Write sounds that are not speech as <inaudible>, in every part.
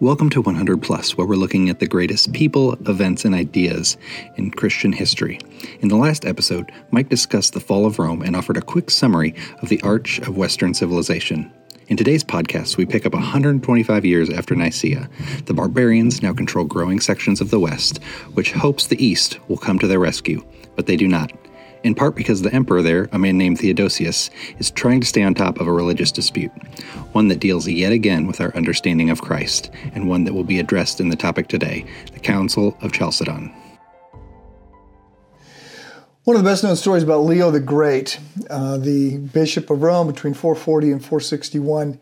Welcome to 100 Plus, where we're looking at the greatest people, events, and ideas in Christian history. In the last episode, Mike discussed the fall of Rome and offered a quick summary of the arch of Western civilization. In today's podcast, we pick up 125 years after Nicaea. The barbarians now control growing sections of the West, which hopes the East will come to their rescue, but they do not in part because the emperor there, a man named Theodosius, is trying to stay on top of a religious dispute, one that deals yet again with our understanding of Christ, and one that will be addressed in the topic today the Council of Chalcedon. One of the best known stories about Leo the Great, uh, the Bishop of Rome between 440 and 461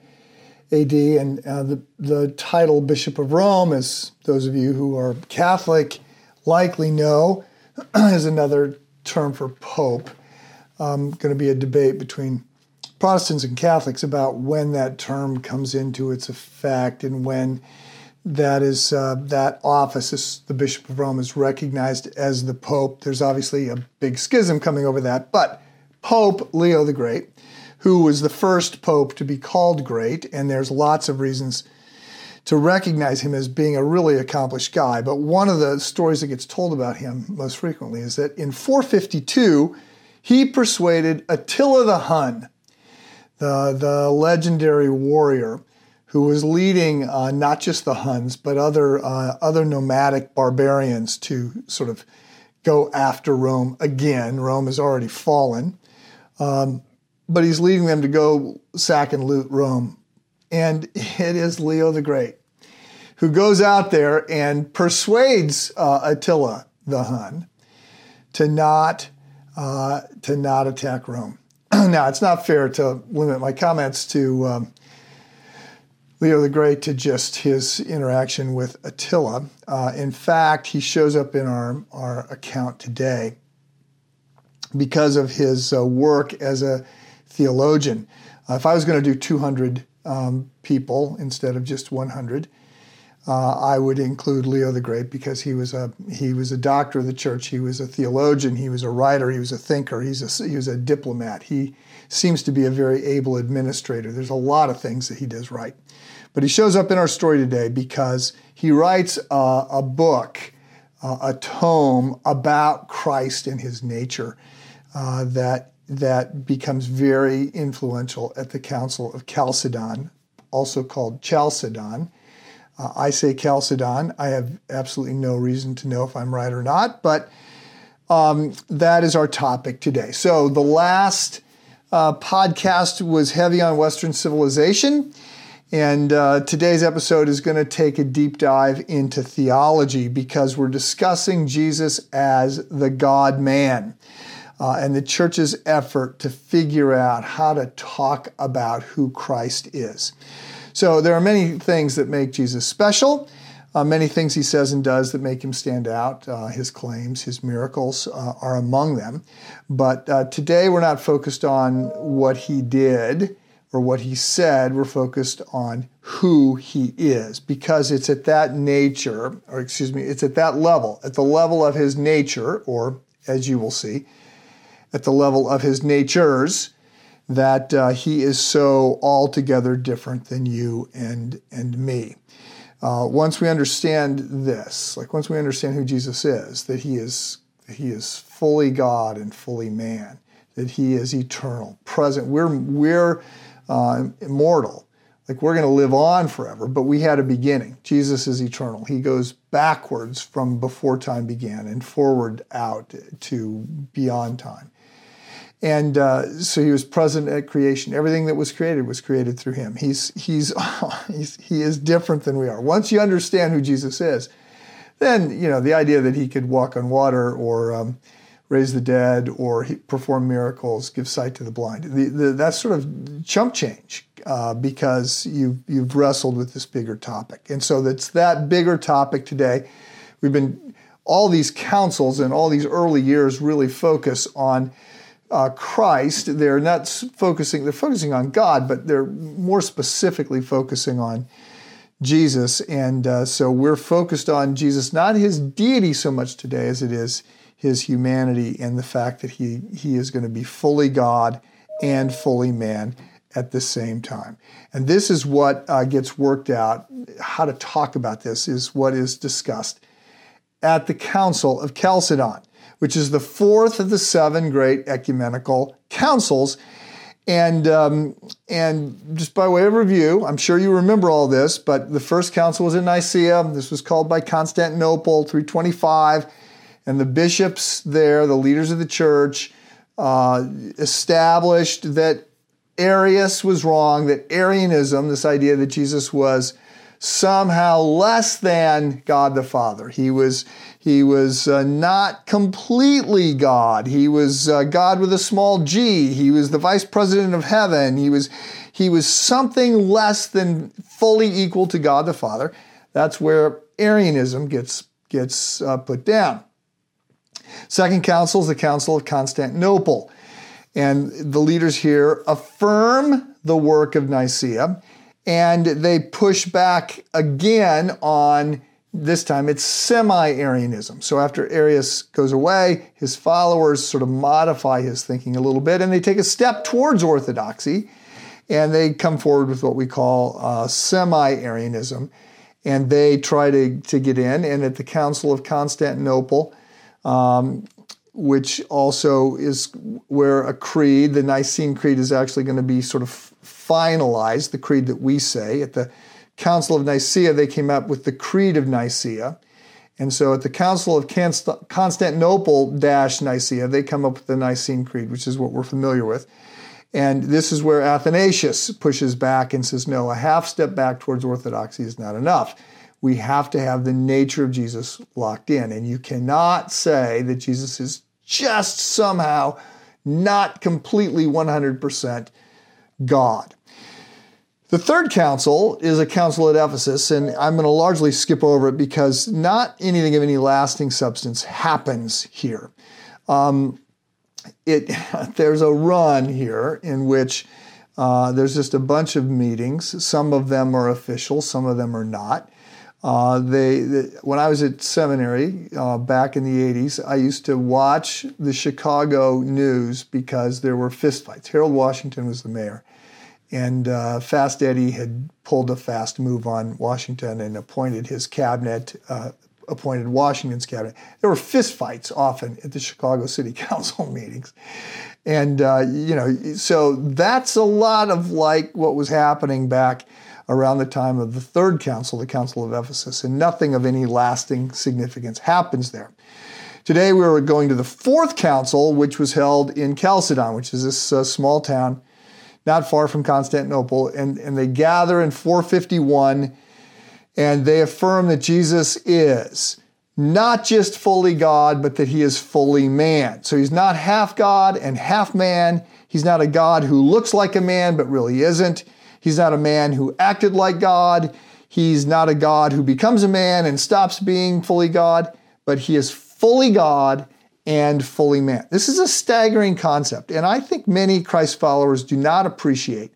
AD, and uh, the, the title Bishop of Rome, as those of you who are Catholic likely know, <clears throat> is another term for pope. Um, going to be a debate between Protestants and Catholics about when that term comes into its effect and when that is uh, that office, is, the Bishop of Rome, is recognized as the Pope. There's obviously a big schism coming over that, but Pope Leo the Great, who was the first Pope to be called great, and there's lots of reasons to recognize him as being a really accomplished guy. But one of the stories that gets told about him most frequently is that in 452, he persuaded Attila the Hun, the, the legendary warrior who was leading uh, not just the Huns, but other, uh, other nomadic barbarians to sort of go after Rome again. Rome has already fallen. Um, but he's leading them to go sack and loot Rome and it is Leo the Great who goes out there and persuades uh, Attila the Hun to not uh, to not attack Rome. <clears throat> now, it's not fair to limit my comments to um, Leo the Great to just his interaction with Attila. Uh, in fact, he shows up in our, our account today because of his uh, work as a theologian. Uh, if I was going to do 200 um, people instead of just 100. Uh, I would include Leo the Great because he was a he was a doctor of the church. He was a theologian. He was a writer. He was a thinker. He's a, he was a diplomat. He seems to be a very able administrator. There's a lot of things that he does right, but he shows up in our story today because he writes a, a book, uh, a tome about Christ and his nature uh, that that becomes very influential at the Council of Chalcedon, also called Chalcedon. Uh, I say Chalcedon. I have absolutely no reason to know if I'm right or not, but um, that is our topic today. So the last uh, podcast was heavy on Western civilization. And uh, today's episode is going to take a deep dive into theology because we're discussing Jesus as the God man uh, and the church's effort to figure out how to talk about who Christ is. So there are many things that make Jesus special. Uh, many things he says and does that make him stand out. Uh, his claims, his miracles uh, are among them. But uh, today we're not focused on what he did or what he said. We're focused on who he is because it's at that nature, or excuse me, it's at that level, at the level of his nature, or as you will see, at the level of his natures that uh, he is so altogether different than you and and me. Uh, once we understand this, like once we understand who Jesus is, that he is he is fully God and fully man, that he is eternal, present. We're we're uh, immortal. Like we're going to live on forever, but we had a beginning. Jesus is eternal. He goes backwards from before time began and forward out to beyond time. And uh, so he was present at creation. Everything that was created was created through him. He's, he's, <laughs> he's, he is different than we are. Once you understand who Jesus is, then, you know, the idea that he could walk on water or um, raise the dead or perform miracles, give sight to the blind, the, the, that's sort of chump change uh, because you've, you've wrestled with this bigger topic. And so that's that bigger topic today. We've been, all these councils and all these early years really focus on uh, Christ, they're not focusing, they're focusing on God, but they're more specifically focusing on Jesus. And uh, so we're focused on Jesus, not his deity so much today as it is his humanity and the fact that he, he is going to be fully God and fully man at the same time. And this is what uh, gets worked out. How to talk about this is what is discussed at the Council of Chalcedon, which is the fourth of the seven great ecumenical councils. And um, and just by way of review, I'm sure you remember all this, but the first council was in Nicaea. This was called by Constantinople, 325, and the bishops there, the leaders of the church, uh, established that Arius was wrong, that Arianism, this idea that Jesus was somehow less than God the Father. He was he was uh, not completely God. He was uh, God with a small g. He was the vice president of heaven. He was he was something less than fully equal to God the Father. That's where Arianism gets gets uh, put down. Second council is the Council of Constantinople. And the leaders here affirm the work of Nicaea and they push back again on this time it's semi-Arianism. So after Arius goes away, his followers sort of modify his thinking a little bit and they take a step towards orthodoxy and they come forward with what we call uh, semi-Arianism. And they try to, to get in. And at the Council of Constantinople, um, which also is where a creed, the Nicene Creed, is actually going to be sort of finalized, the creed that we say. At the Council of Nicaea, they came up with the Creed of Nicaea. And so at the Council of Constantinople Nicaea, they come up with the Nicene Creed, which is what we're familiar with. And this is where Athanasius pushes back and says, no, a half step back towards orthodoxy is not enough. We have to have the nature of Jesus locked in. And you cannot say that Jesus is just somehow not completely 100% God. The third council is a council at Ephesus, and I'm going to largely skip over it because not anything of any lasting substance happens here. Um, it, <laughs> there's a run here in which uh, there's just a bunch of meetings. Some of them are official, some of them are not. Uh, they, they, when I was at seminary uh, back in the 80s, I used to watch the Chicago news because there were fistfights. Harold Washington was the mayor. And uh, Fast Eddie had pulled a fast move on Washington and appointed his cabinet, uh, appointed Washington's cabinet. There were fistfights often at the Chicago <laughs> City Council <laughs> meetings. And, uh, you know, so that's a lot of like what was happening back around the time of the third council, the Council of Ephesus, and nothing of any lasting significance happens there. Today we are going to the fourth council, which was held in Chalcedon, which is this uh, small town not far from Constantinople, and, and they gather in 451 and they affirm that Jesus is not just fully God, but that he is fully man. So he's not half God and half man. He's not a God who looks like a man, but really isn't. He's not a man who acted like God. He's not a God who becomes a man and stops being fully God, but he is fully God and fully man. This is a staggering concept, and I think many Christ followers do not appreciate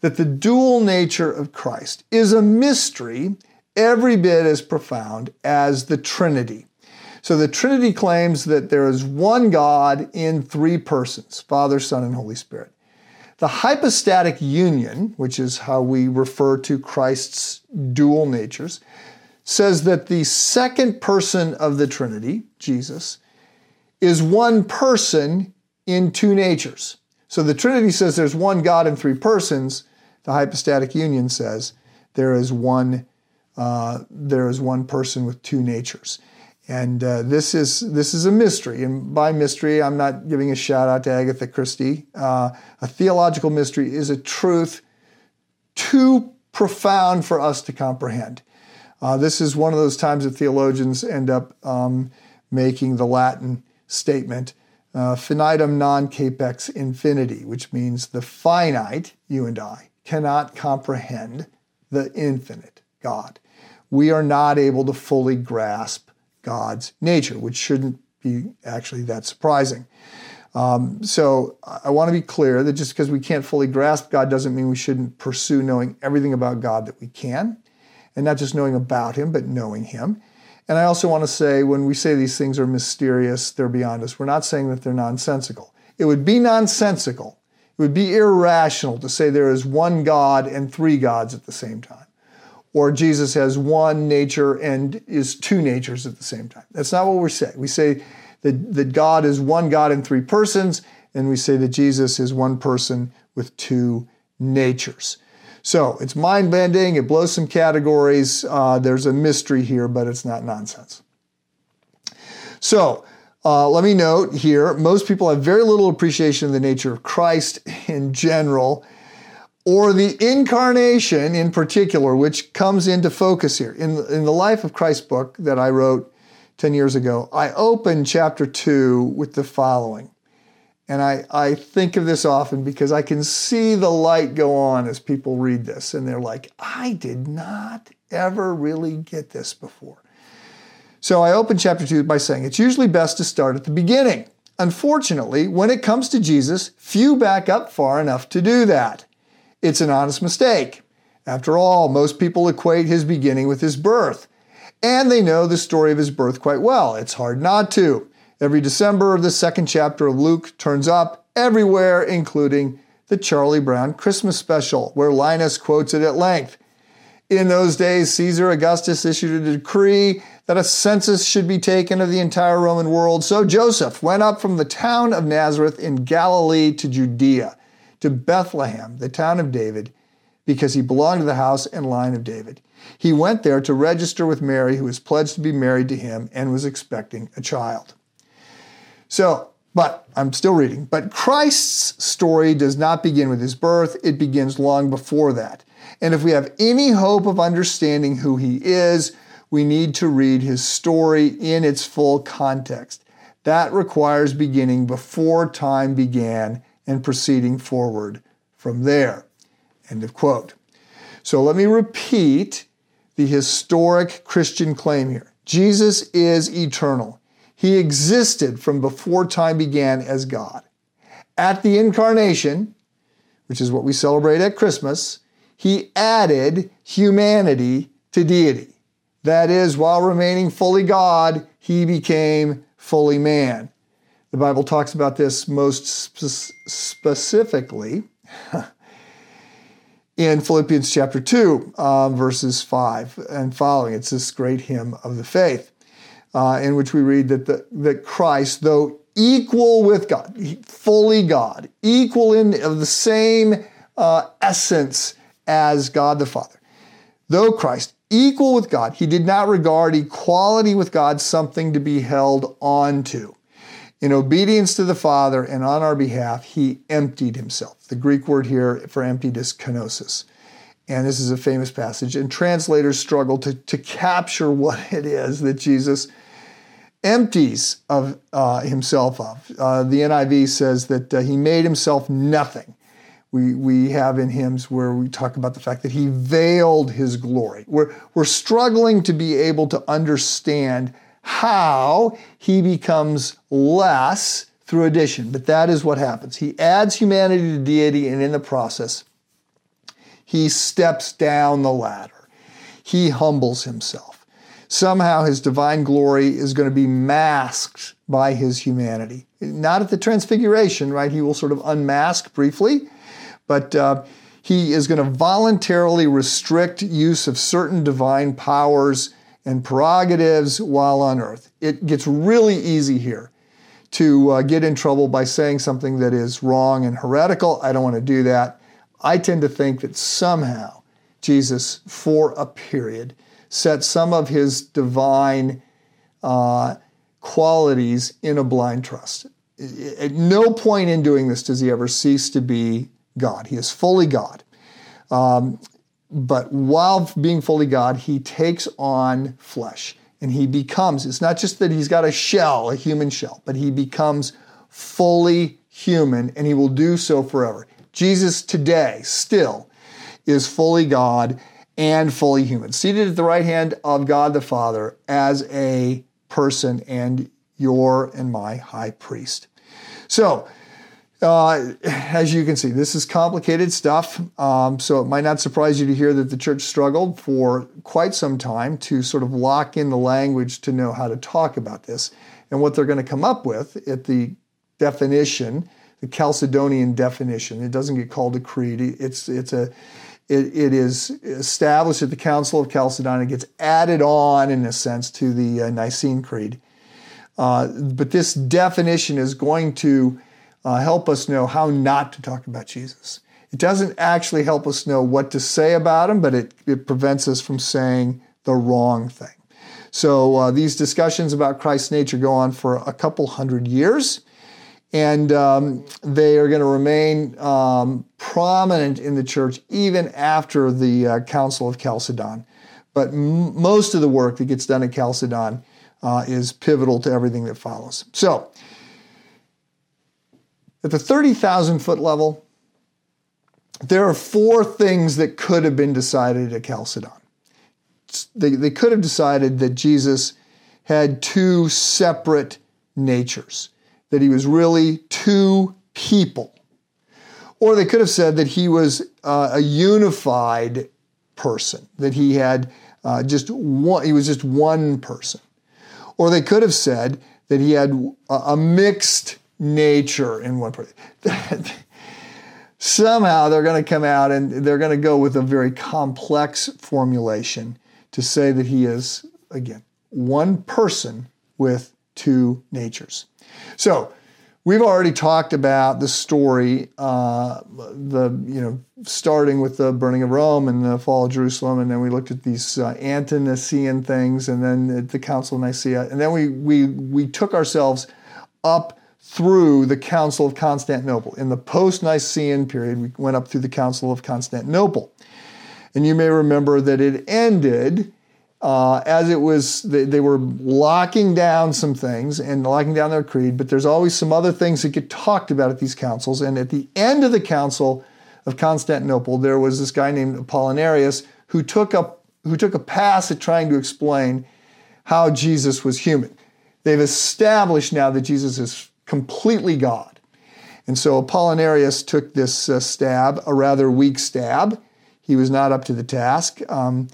that the dual nature of Christ is a mystery every bit as profound as the Trinity. So the Trinity claims that there is one God in three persons Father, Son, and Holy Spirit. The hypostatic union, which is how we refer to Christ's dual natures, says that the second person of the Trinity, Jesus, is one person in two natures. So the Trinity says there's one God in three persons. The hypostatic union says there is one uh, there is one person with two natures. And uh, this is this is a mystery, and by mystery, I'm not giving a shout out to Agatha Christie. Uh, a theological mystery is a truth too profound for us to comprehend. Uh, this is one of those times that theologians end up um, making the Latin statement, uh, finitum non capax infiniti, which means the finite, you and I, cannot comprehend the infinite God. We are not able to fully grasp God's nature, which shouldn't be actually that surprising. Um, so I want to be clear that just because we can't fully grasp God doesn't mean we shouldn't pursue knowing everything about God that we can, and not just knowing about Him, but knowing Him. And I also want to say when we say these things are mysterious, they're beyond us, we're not saying that they're nonsensical. It would be nonsensical It would be irrational to say there is one God and three gods at the same time, or Jesus has one nature and is two natures at the same time. That's not what we say. We say that, that God is one God in three persons, and we say that Jesus is one person with two natures. So it's mind bending, it blows some categories. Uh, there's a mystery here, but it's not nonsense. So, uh, let me note here most people have very little appreciation of the nature of Christ in general, or the incarnation in particular, which comes into focus here. In, in the Life of Christ book that I wrote 10 years ago, I open chapter 2 with the following. And I, I think of this often because I can see the light go on as people read this, and they're like, I did not ever really get this before. So I open chapter 2 by saying it's usually best to start at the beginning. Unfortunately, when it comes to Jesus, few back up far enough to do that. It's an honest mistake. After all, most people equate his beginning with his birth, and they know the story of his birth quite well. It's hard not to. Every December, the second chapter of Luke turns up everywhere, including the Charlie Brown Christmas special, where Linus quotes it at length. In those days, Caesar Augustus issued a decree that a census should be taken of the entire Roman world. So Joseph went up from the town of Nazareth in Galilee to Judea, to Bethlehem, the town of David, because he belonged to the house and line of David. He went there to register with Mary, who was pledged to be married to him and was expecting a child. So, but I'm still reading. But Christ's story does not begin with his birth, it begins long before that. And if we have any hope of understanding who he is, we need to read his story in its full context. That requires beginning before time began and proceeding forward from there. End of quote. So let me repeat the historic Christian claim here Jesus is eternal. He existed from before time began as God. At the incarnation, which is what we celebrate at Christmas, he added humanity to deity. That is, while remaining fully God, he became fully man. The Bible talks about this most spe- specifically <laughs> in Philippians chapter 2, uh, verses 5 and following. It's this great hymn of the faith, uh, in which we read that, the, that Christ, though equal with God, fully God, equal in of the same uh, essence as God the Father, though Christ equal with God. He did not regard equality with God something to be held on to. In obedience to the Father and on our behalf, he emptied himself. The Greek word here for emptied is kenosis. And this is a famous passage, and translators struggle to, to capture what it is that Jesus empties of uh, himself of. Uh, the NIV says that uh, he made himself nothing we, we have in hymns where we talk about the fact that he veiled his glory. We're, we're struggling to be able to understand how he becomes less through addition, but that is what happens. He adds humanity to deity, and in the process, he steps down the ladder. He humbles himself. Somehow his divine glory is going to be masked by his humanity. Not at the transfiguration, right? He will sort of unmask briefly, but uh, he is going to voluntarily restrict use of certain divine powers and prerogatives while on earth. It gets really easy here to uh, get in trouble by saying something that is wrong and heretical. I don't want to do that. I tend to think that somehow Jesus, for a period, set some of his divine uh, qualities in a blind trust. At no point in doing this does he ever cease to be God. He is fully God. Um, but while being fully God, he takes on flesh and he becomes, it's not just that he's got a shell, a human shell, but he becomes fully human and he will do so forever. Jesus today still is fully God and fully human, seated at the right hand of God the Father as a person and your and my high priest. So, uh, as you can see, this is complicated stuff. Um, so it might not surprise you to hear that the church struggled for quite some time to sort of lock in the language to know how to talk about this. And what they're going to come up with at the definition, the Chalcedonian definition. It doesn't get called a creed. It's it's a it, it is established at the Council of Chalcedon. It gets added on, in a sense, to the uh, Nicene Creed. Uh, but this definition is going to uh, help us know how not to talk about Jesus. It doesn't actually help us know what to say about him, but it, it prevents us from saying the wrong thing. So uh, these discussions about Christ's nature go on for a couple hundred years, and um, they are going to remain um, prominent in the church even after the uh, Council of Chalcedon. But m- most of the work that gets done at Chalcedon uh, is pivotal to everything that follows. So, at the 30,000 foot level, there are four things that could have been decided at Chalcedon they, they could have decided that Jesus had two separate natures, that he was really two people. Or they could have said that he was uh, a unified person, that he had uh, just one, he was just one person. Or they could have said that he had a, a mixed nature in one person. <laughs> Somehow they're going to come out and they're going to go with a very complex formulation to say that he is, again, one person with two natures. So, we've already talked about the story, uh, the you know, starting with the burning of Rome and the fall of Jerusalem, and then we looked at these uh, ante-Nicene things, and then at the Council of Nicaea, and then we we we took ourselves up through the Council of Constantinople. In the post-Nicene period, we went up through the Council of Constantinople. And you may remember that it ended uh, as it was, they, they, were locking down some things and locking down their creed, but there's always some other things that get talked about at these councils. And at the end of the Council of Constantinople, there was this guy named Apollinarius who took up who took a pass at trying to explain how Jesus was human. They've established now that Jesus is completely God. And so Apollinarius took this uh, stab, a rather weak stab, he was not up to the task. Um,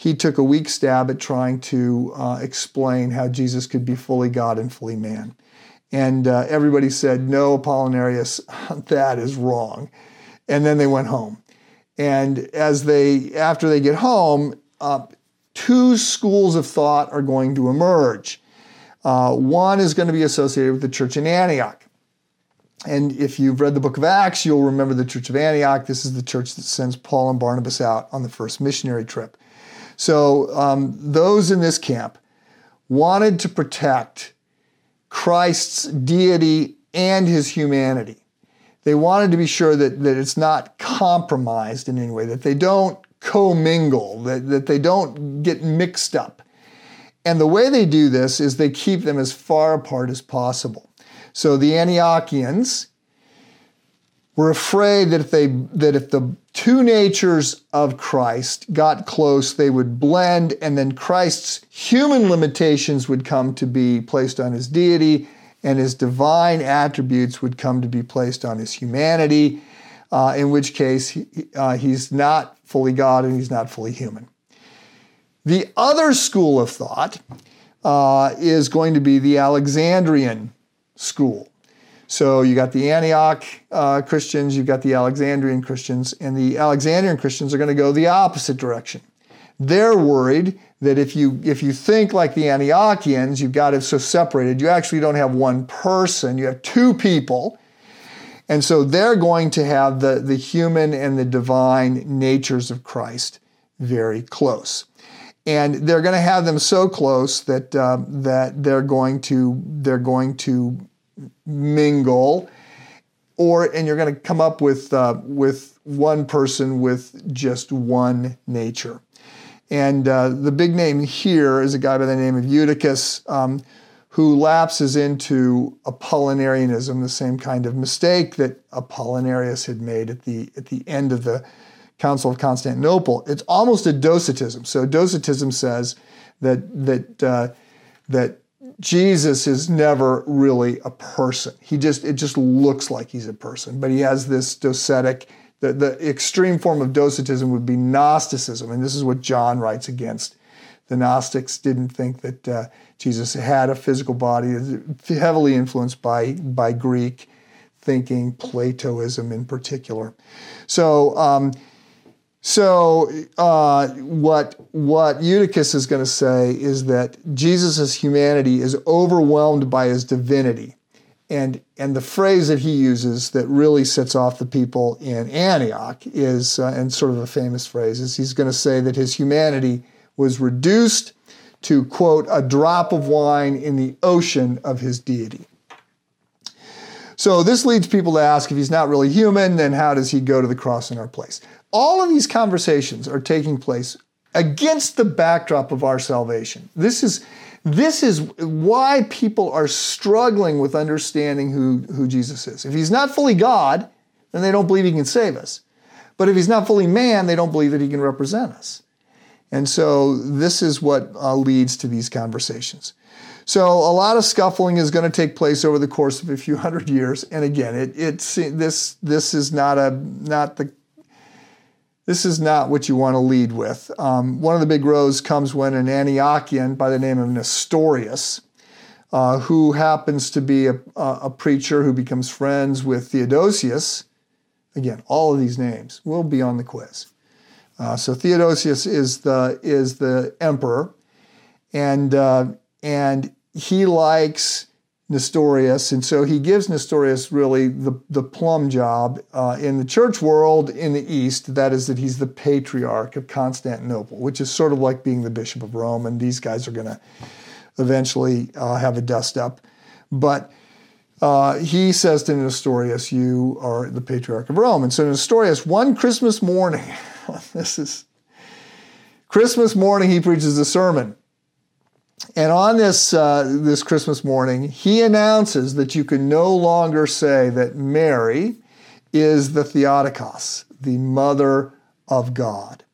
he took a weak stab at trying to uh, explain how Jesus could be fully God and fully man. And uh, everybody said, No, Apollinarius, <laughs> that is wrong. And then they went home. And as they, after they get home, uh, two schools of thought are going to emerge. Uh, one is going to be associated with the church in Antioch. And if you've read the book of Acts, you'll remember the church of Antioch. This is the church that sends Paul and Barnabas out on the first missionary trip. So um, those in this camp wanted to protect Christ's deity and his humanity. They wanted to be sure that, that it's not compromised in any way, that they don't commingle, that, that they don't get mixed up. And the way they do this is they keep them as far apart as possible. So the Antiochians were afraid that if they that if the two natures of Christ got close, they would blend, and then Christ's human limitations would come to be placed on his deity, and his divine attributes would come to be placed on his humanity. Uh, in which case, he, uh, he's not fully God and he's not fully human. The other school of thought uh, is going to be the Alexandrian school. So you got the Antioch uh, Christians, you've got the Alexandrian Christians, and the Alexandrian Christians are going to go the opposite direction. They're worried that if you if you think like the Antiochians, you've got it so separated, you actually don't have one person, you have two people. And so they're going to have the, the human and the divine natures of Christ very close and they're going to have them so close that uh, that they're going to they're going to mingle, or and you're going to come up with uh, with one person with just one nature. And uh, the big name here is a guy by the name of Eutyches, um, who lapses into Apollinarianism, the same kind of mistake that Apollinarius had made at the at the end of the Council of Constantinople. It's almost a docetism. So docetism says that that uh, that Jesus is never really a person. He just it just looks like he's a person, but he has this docetic. The, the extreme form of docetism would be Gnosticism, and this is what John writes against. The Gnostics didn't think that uh, Jesus had a physical body, heavily influenced by by Greek thinking, Platoism in particular. So, um, so uh, what what Eutyches is going to say is that Jesus' humanity is overwhelmed by his divinity, and and the phrase that he uses that really sets off the people in Antioch is uh, and sort of a famous phrase is he's going to say that his humanity was reduced to quote a drop of wine in the ocean of his deity. So this leads people to ask if he's not really human, then how does he go to the cross in our place? All of these conversations are taking place against the backdrop of our salvation. This is this is why people are struggling with understanding who, who Jesus is. If he's not fully God, then they don't believe he can save us. But if he's not fully man, they don't believe that he can represent us. And so this is what uh, leads to these conversations. So a lot of scuffling is going to take place over the course of a few hundred years. And again, it, it's this this is not a not the this is not what you want to lead with. Um, one of the big rows comes when an Antiochian by the name of Nestorius, uh, who happens to be a, a, preacher who becomes friends with Theodosius. Again, all of these names will be on the quiz. Uh, so Theodosius is the is the emperor, and uh, and he likes Nestorius, and so he gives Nestorius really the, the plum job uh, in the church world in the East. That is, that he's the patriarch of Constantinople, which is sort of like being the bishop of Rome, and these guys are going to eventually uh, have a dust up. But uh, he says to Nestorius, You are the patriarch of Rome. And so Nestorius, one Christmas morning, <laughs> this is Christmas morning, he preaches a sermon. And on this, uh, this Christmas morning, he announces that you can no longer say that Mary is the Theotokos, the mother of God.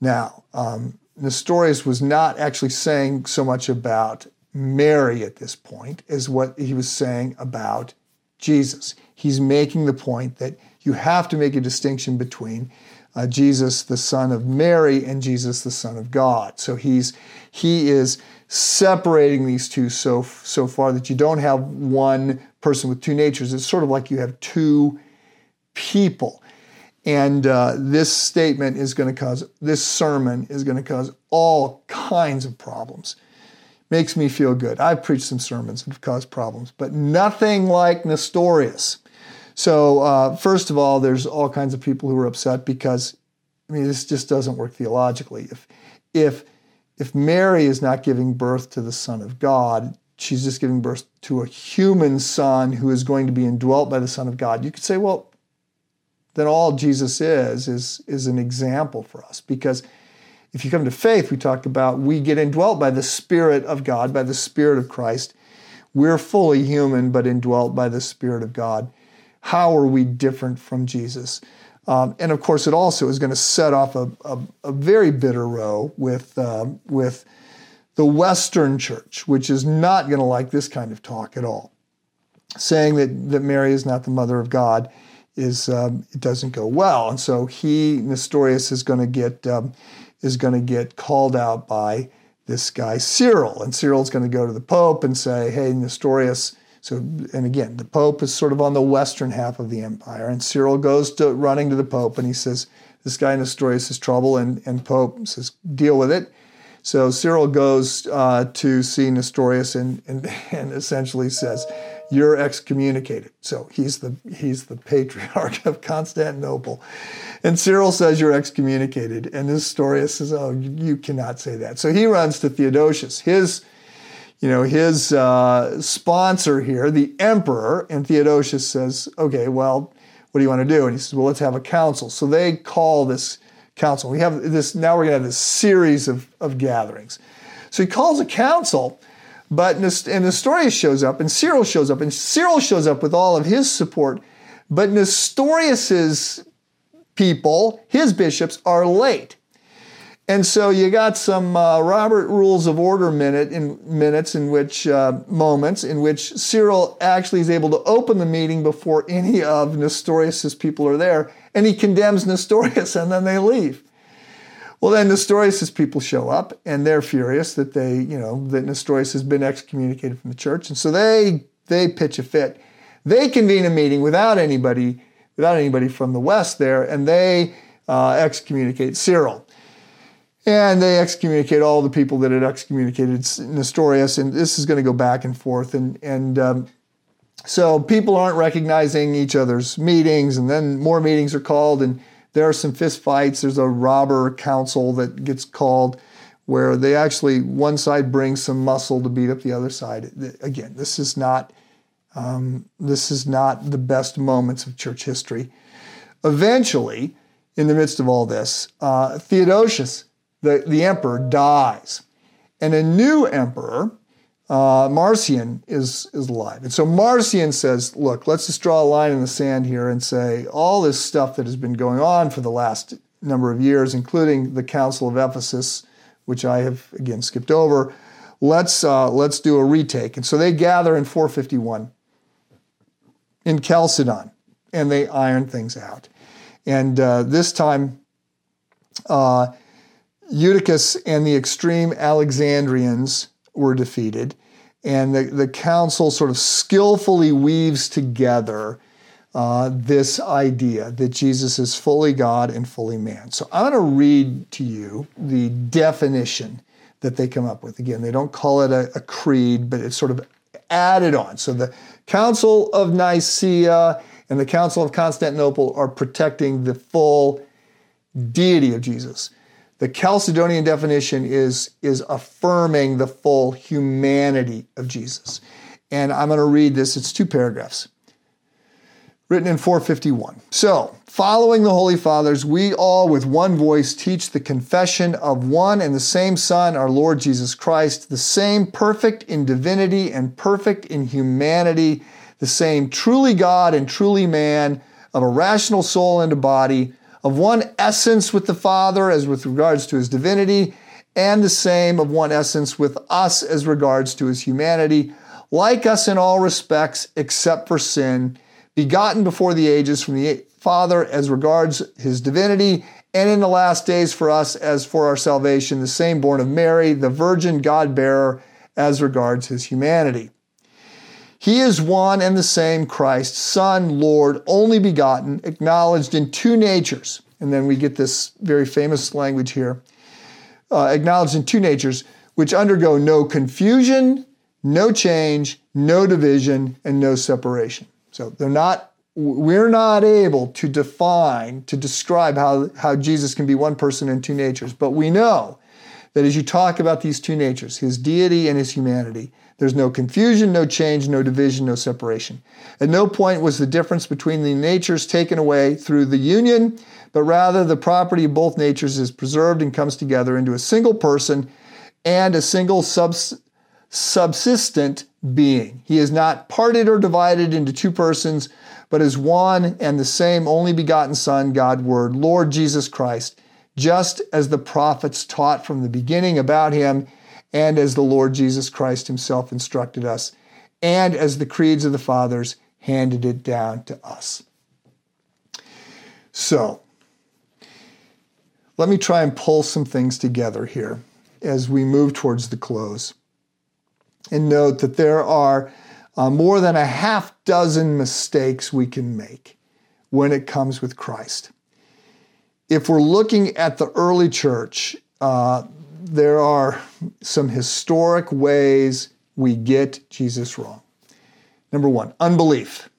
Now, um, Nestorius was not actually saying so much about Mary at this point as what he was saying about Jesus. He's making the point that you have to make a distinction between uh, Jesus, the son of Mary, and Jesus, the son of God. So he's he is separating these two so so far that you don't have one person with two natures. It's sort of like you have two people. And uh, this statement is going to cause, this sermon is going to cause all kinds of problems. Makes me feel good. I've preached some sermons that have caused problems, but nothing like Nestorius. So, uh, first of all, there's all kinds of people who are upset because, I mean, this just doesn't work theologically. If, if if Mary is not giving birth to the Son of God, she's just giving birth to a human son who is going to be indwelt by the Son of God. You could say, well, then all Jesus is is is an example for us because if you come to faith, we talked about we get indwelt by the Spirit of God, by the Spirit of Christ. We're fully human, but indwelt by the Spirit of God. How are we different from Jesus? Um, and of course, it also is going to set off a, a, a very bitter row with, uh, with the Western church, which is not going to like this kind of talk at all. Saying that, that Mary is not the mother of God is um, it doesn't go well, and so he Nestorius is going to get um, is going to get called out by this guy Cyril, and Cyril's going to go to the Pope and say, "Hey, Nestorius, so, and again, the Pope is sort of on the western half of the empire, and Cyril goes to running to the Pope and he says, "This guy Nestorius is trouble," and and Pope says, "Deal with it." So Cyril goes uh, to see Nestorius and, and <laughs> and essentially says, "You're excommunicated." So he's the he's the patriarch of Constantinople, and Cyril says you're excommunicated, and Nestorius says, "Oh, you cannot say that." So he runs to Theodosius, his you know, his uh, sponsor here, the emperor, and Theodosius says, okay, well, what do you want to do? And he says, well, let's have a council. So they call this council. We have this, now we're going to have this series of, of gatherings. So he calls a council, but Nestorius shows up, and Cyril shows up, and Cyril shows up with all of his support, but Nestorius's people, his bishops, are late. And so you got some uh, Robert Rules of Order minute in minutes in which uh, moments in which Cyril actually is able to open the meeting before any of Nestorius's people are there, and he condemns Nestorius, and then they leave. Well, then Nestorius's people show up, and they're furious that they, you know, that Nestorius has been excommunicated from the church, and so they they pitch a fit. They convene a meeting without anybody, without anybody from the West there, and they uh, excommunicate Cyril. And they excommunicate all the people that had excommunicated Nestorius, and this is going to go back and forth. And, and um, so people aren't recognizing each other's meetings, and then more meetings are called, and there are some fist fights. There's a robber council that gets called where they actually, one side brings some muscle to beat up the other side. Again, this is not. Um, this is not the best moments of church history. Eventually, in the midst of all this, uh, Theodosius the, the emperor dies. And a new emperor, uh, Marcian, is, is alive. And so Marcian says, look, let's just draw a line in the sand here and say all this stuff that has been going on for the last number of years, including the Council of Ephesus, which I have again skipped over, let's, uh, let's do a retake. And so they gather in 451 in Chalcedon and they iron things out. And uh, this time, uh, Eutyches and the extreme Alexandrians were defeated, and the, the council sort of skillfully weaves together uh, this idea that Jesus is fully God and fully man. So I'm going to read to you the definition that they come up with. Again, they don't call it a, a creed, but it's sort of added on. So the Council of Nicaea and the Council of Constantinople are protecting the full deity of Jesus. The Chalcedonian definition is, is affirming the full humanity of Jesus. And I'm going to read this, it's two paragraphs, written in 451. So, following the Holy Fathers, we all with one voice teach the confession of one and the same Son, our Lord Jesus Christ, the same perfect in divinity and perfect in humanity, the same truly God and truly man, of a rational soul and a body of one essence with the Father as with regards to his divinity, and the same of one essence with us as regards to his humanity, like us in all respects except for sin, begotten before the ages from the Father as regards his divinity, and in the last days for us as for our salvation, the same born of Mary, the virgin God bearer, as regards his humanity. He is one and the same Christ, Son, Lord, only begotten, acknowledged in two natures. And then we get this very famous language here uh, acknowledged in two natures, which undergo no confusion, no change, no division, and no separation. So they're not, we're not able to define, to describe how, how Jesus can be one person in two natures, but we know that as you talk about these two natures, his deity and his humanity, there's no confusion, no change, no division, no separation. At no point was the difference between the natures taken away through the union, but rather the property of both natures is preserved and comes together into a single person and a single subs- subsistent being. He is not parted or divided into two persons, but is one and the same only begotten Son, God Word, Lord Jesus Christ, just as the prophets taught from the beginning about him and as the Lord Jesus Christ himself instructed us, and as the creeds of the fathers handed it down to us. So, let me try and pull some things together here as we move towards the close. And note that there are uh, more than a half dozen mistakes we can make when it comes with Christ. If we're looking at the early church, uh, there are some historic ways we get Jesus wrong. Number one, unbelief.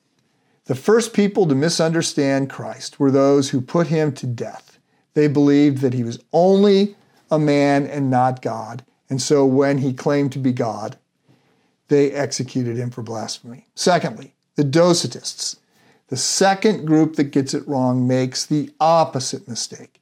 The first people to misunderstand Christ were those who put him to death. They believed that he was only a man and not God. And so when he claimed to be God, they executed him for blasphemy. Secondly, the Docetists. The second group that gets it wrong makes the opposite mistake.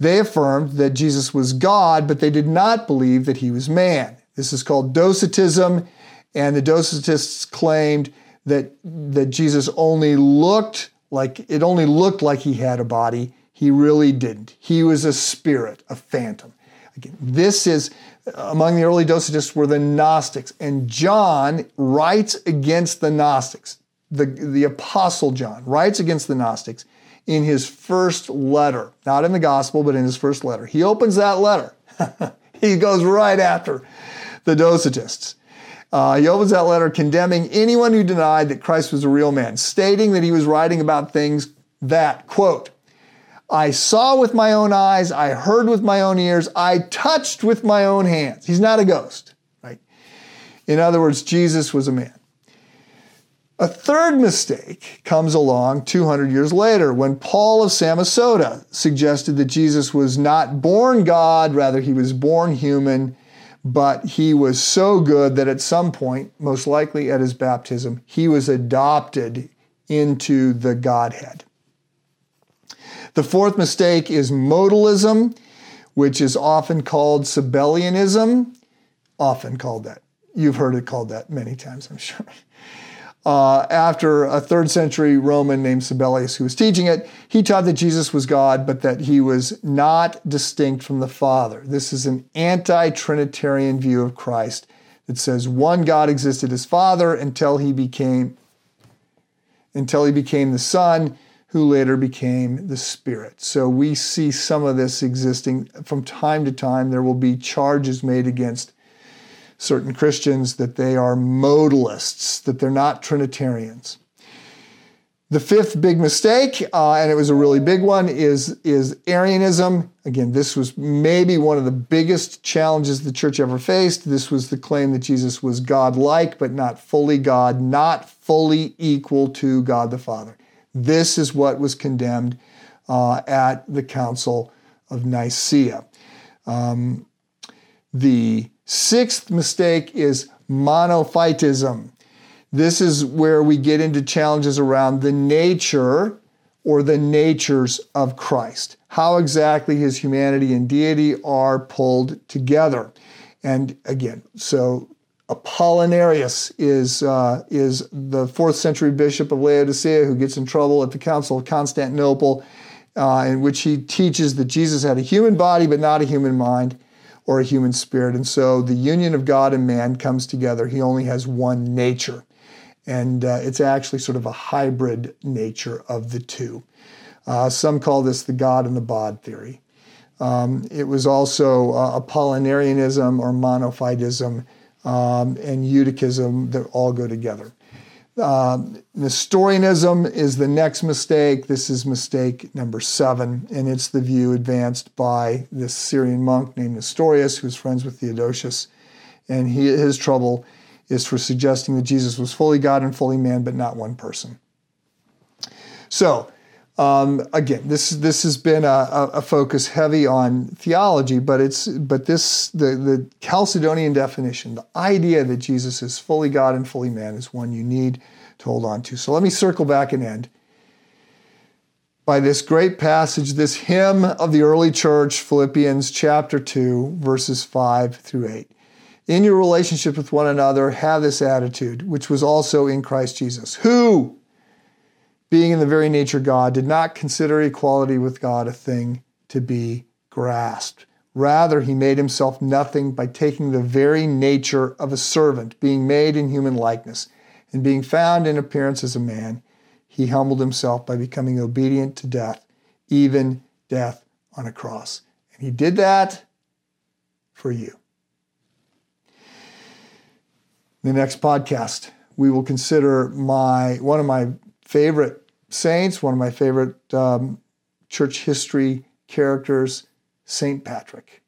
They affirmed that Jesus was God, but they did not believe that he was man. This is called Docetism, and the Docetists claimed that, that Jesus only looked like it only looked like he had a body. He really didn't. He was a spirit, a phantom. Again, this is among the early Docetists were the Gnostics, and John writes against the Gnostics. The, the Apostle John writes against the Gnostics in his first letter, not in the gospel, but in his first letter. He opens that letter. <laughs> he goes right after the Docetists. Uh, he opens that letter condemning anyone who denied that Christ was a real man, stating that he was writing about things that, quote, I saw with my own eyes, I heard with my own ears, I touched with my own hands. He's not a ghost, right? In other words, Jesus was a man. A third mistake comes along 200 years later when Paul of Samosata suggested that Jesus was not born God, rather, he was born human, but he was so good that at some point, most likely at his baptism, he was adopted into the Godhead. The fourth mistake is modalism, which is often called Sabellianism, often called that. You've heard it called that many times, I'm sure. Uh, after a third century Roman named Sabellius who was teaching it, he taught that Jesus was God, but that he was not distinct from the Father. This is an anti Trinitarian view of Christ that says one God existed as Father until he became until he became the Son, who later became the Spirit. So we see some of this existing from time to time. There will be charges made against certain Christians that they are modalists, that they're not Trinitarians. The fifth big mistake, uh, and it was a really big one, is, is Arianism. Again, this was maybe one of the biggest challenges the church ever faced. This was the claim that Jesus was God like, but not fully God, not fully equal to God the Father. This is what was condemned uh, at the Council of Nicaea. Um, the Sixth mistake is monophysitism. This is where we get into challenges around the nature or the natures of Christ. How exactly his humanity and deity are pulled together. And again, so Apollinarius is, uh, is the fourth century bishop of Laodicea who gets in trouble at the Council of Constantinople, uh, in which he teaches that Jesus had a human body but not a human mind or a human spirit. And so the union of God and man comes together. He only has one nature. And uh, it's actually sort of a hybrid nature of the two. Uh, some call this the God and the bod theory. Um, it was also uh, Apollinarianism or monophysitism um, and Eutychism that all go together. Um, Nestorianism is the next mistake. This is mistake number seven, and it's the view advanced by this Syrian monk named Nestorius, who's friends with Theodosius. And he, his trouble is for suggesting that Jesus was fully God and fully man, but not one person. So, um, again, this this has been a, a, focus heavy on theology, but it's but this the the Chalcedonian definition, the idea that Jesus is fully God and fully man, is one you need to hold on to. So let me circle back and end by this great passage, this hymn of the early church, Philippians chapter two, verses five through eight. In your relationship with one another, have this attitude, which was also in Christ Jesus, who being in the very nature of God, did not consider equality with God a thing to be grasped. Rather, he made himself nothing by taking the very nature of a servant, being made in human likeness, and being found in appearance as a man. He humbled himself by becoming obedient to death, even death on a cross. And he did that for you. In the next podcast, we will consider my one of my favorite saints, one of my favorite um, church history characters, St. Patrick.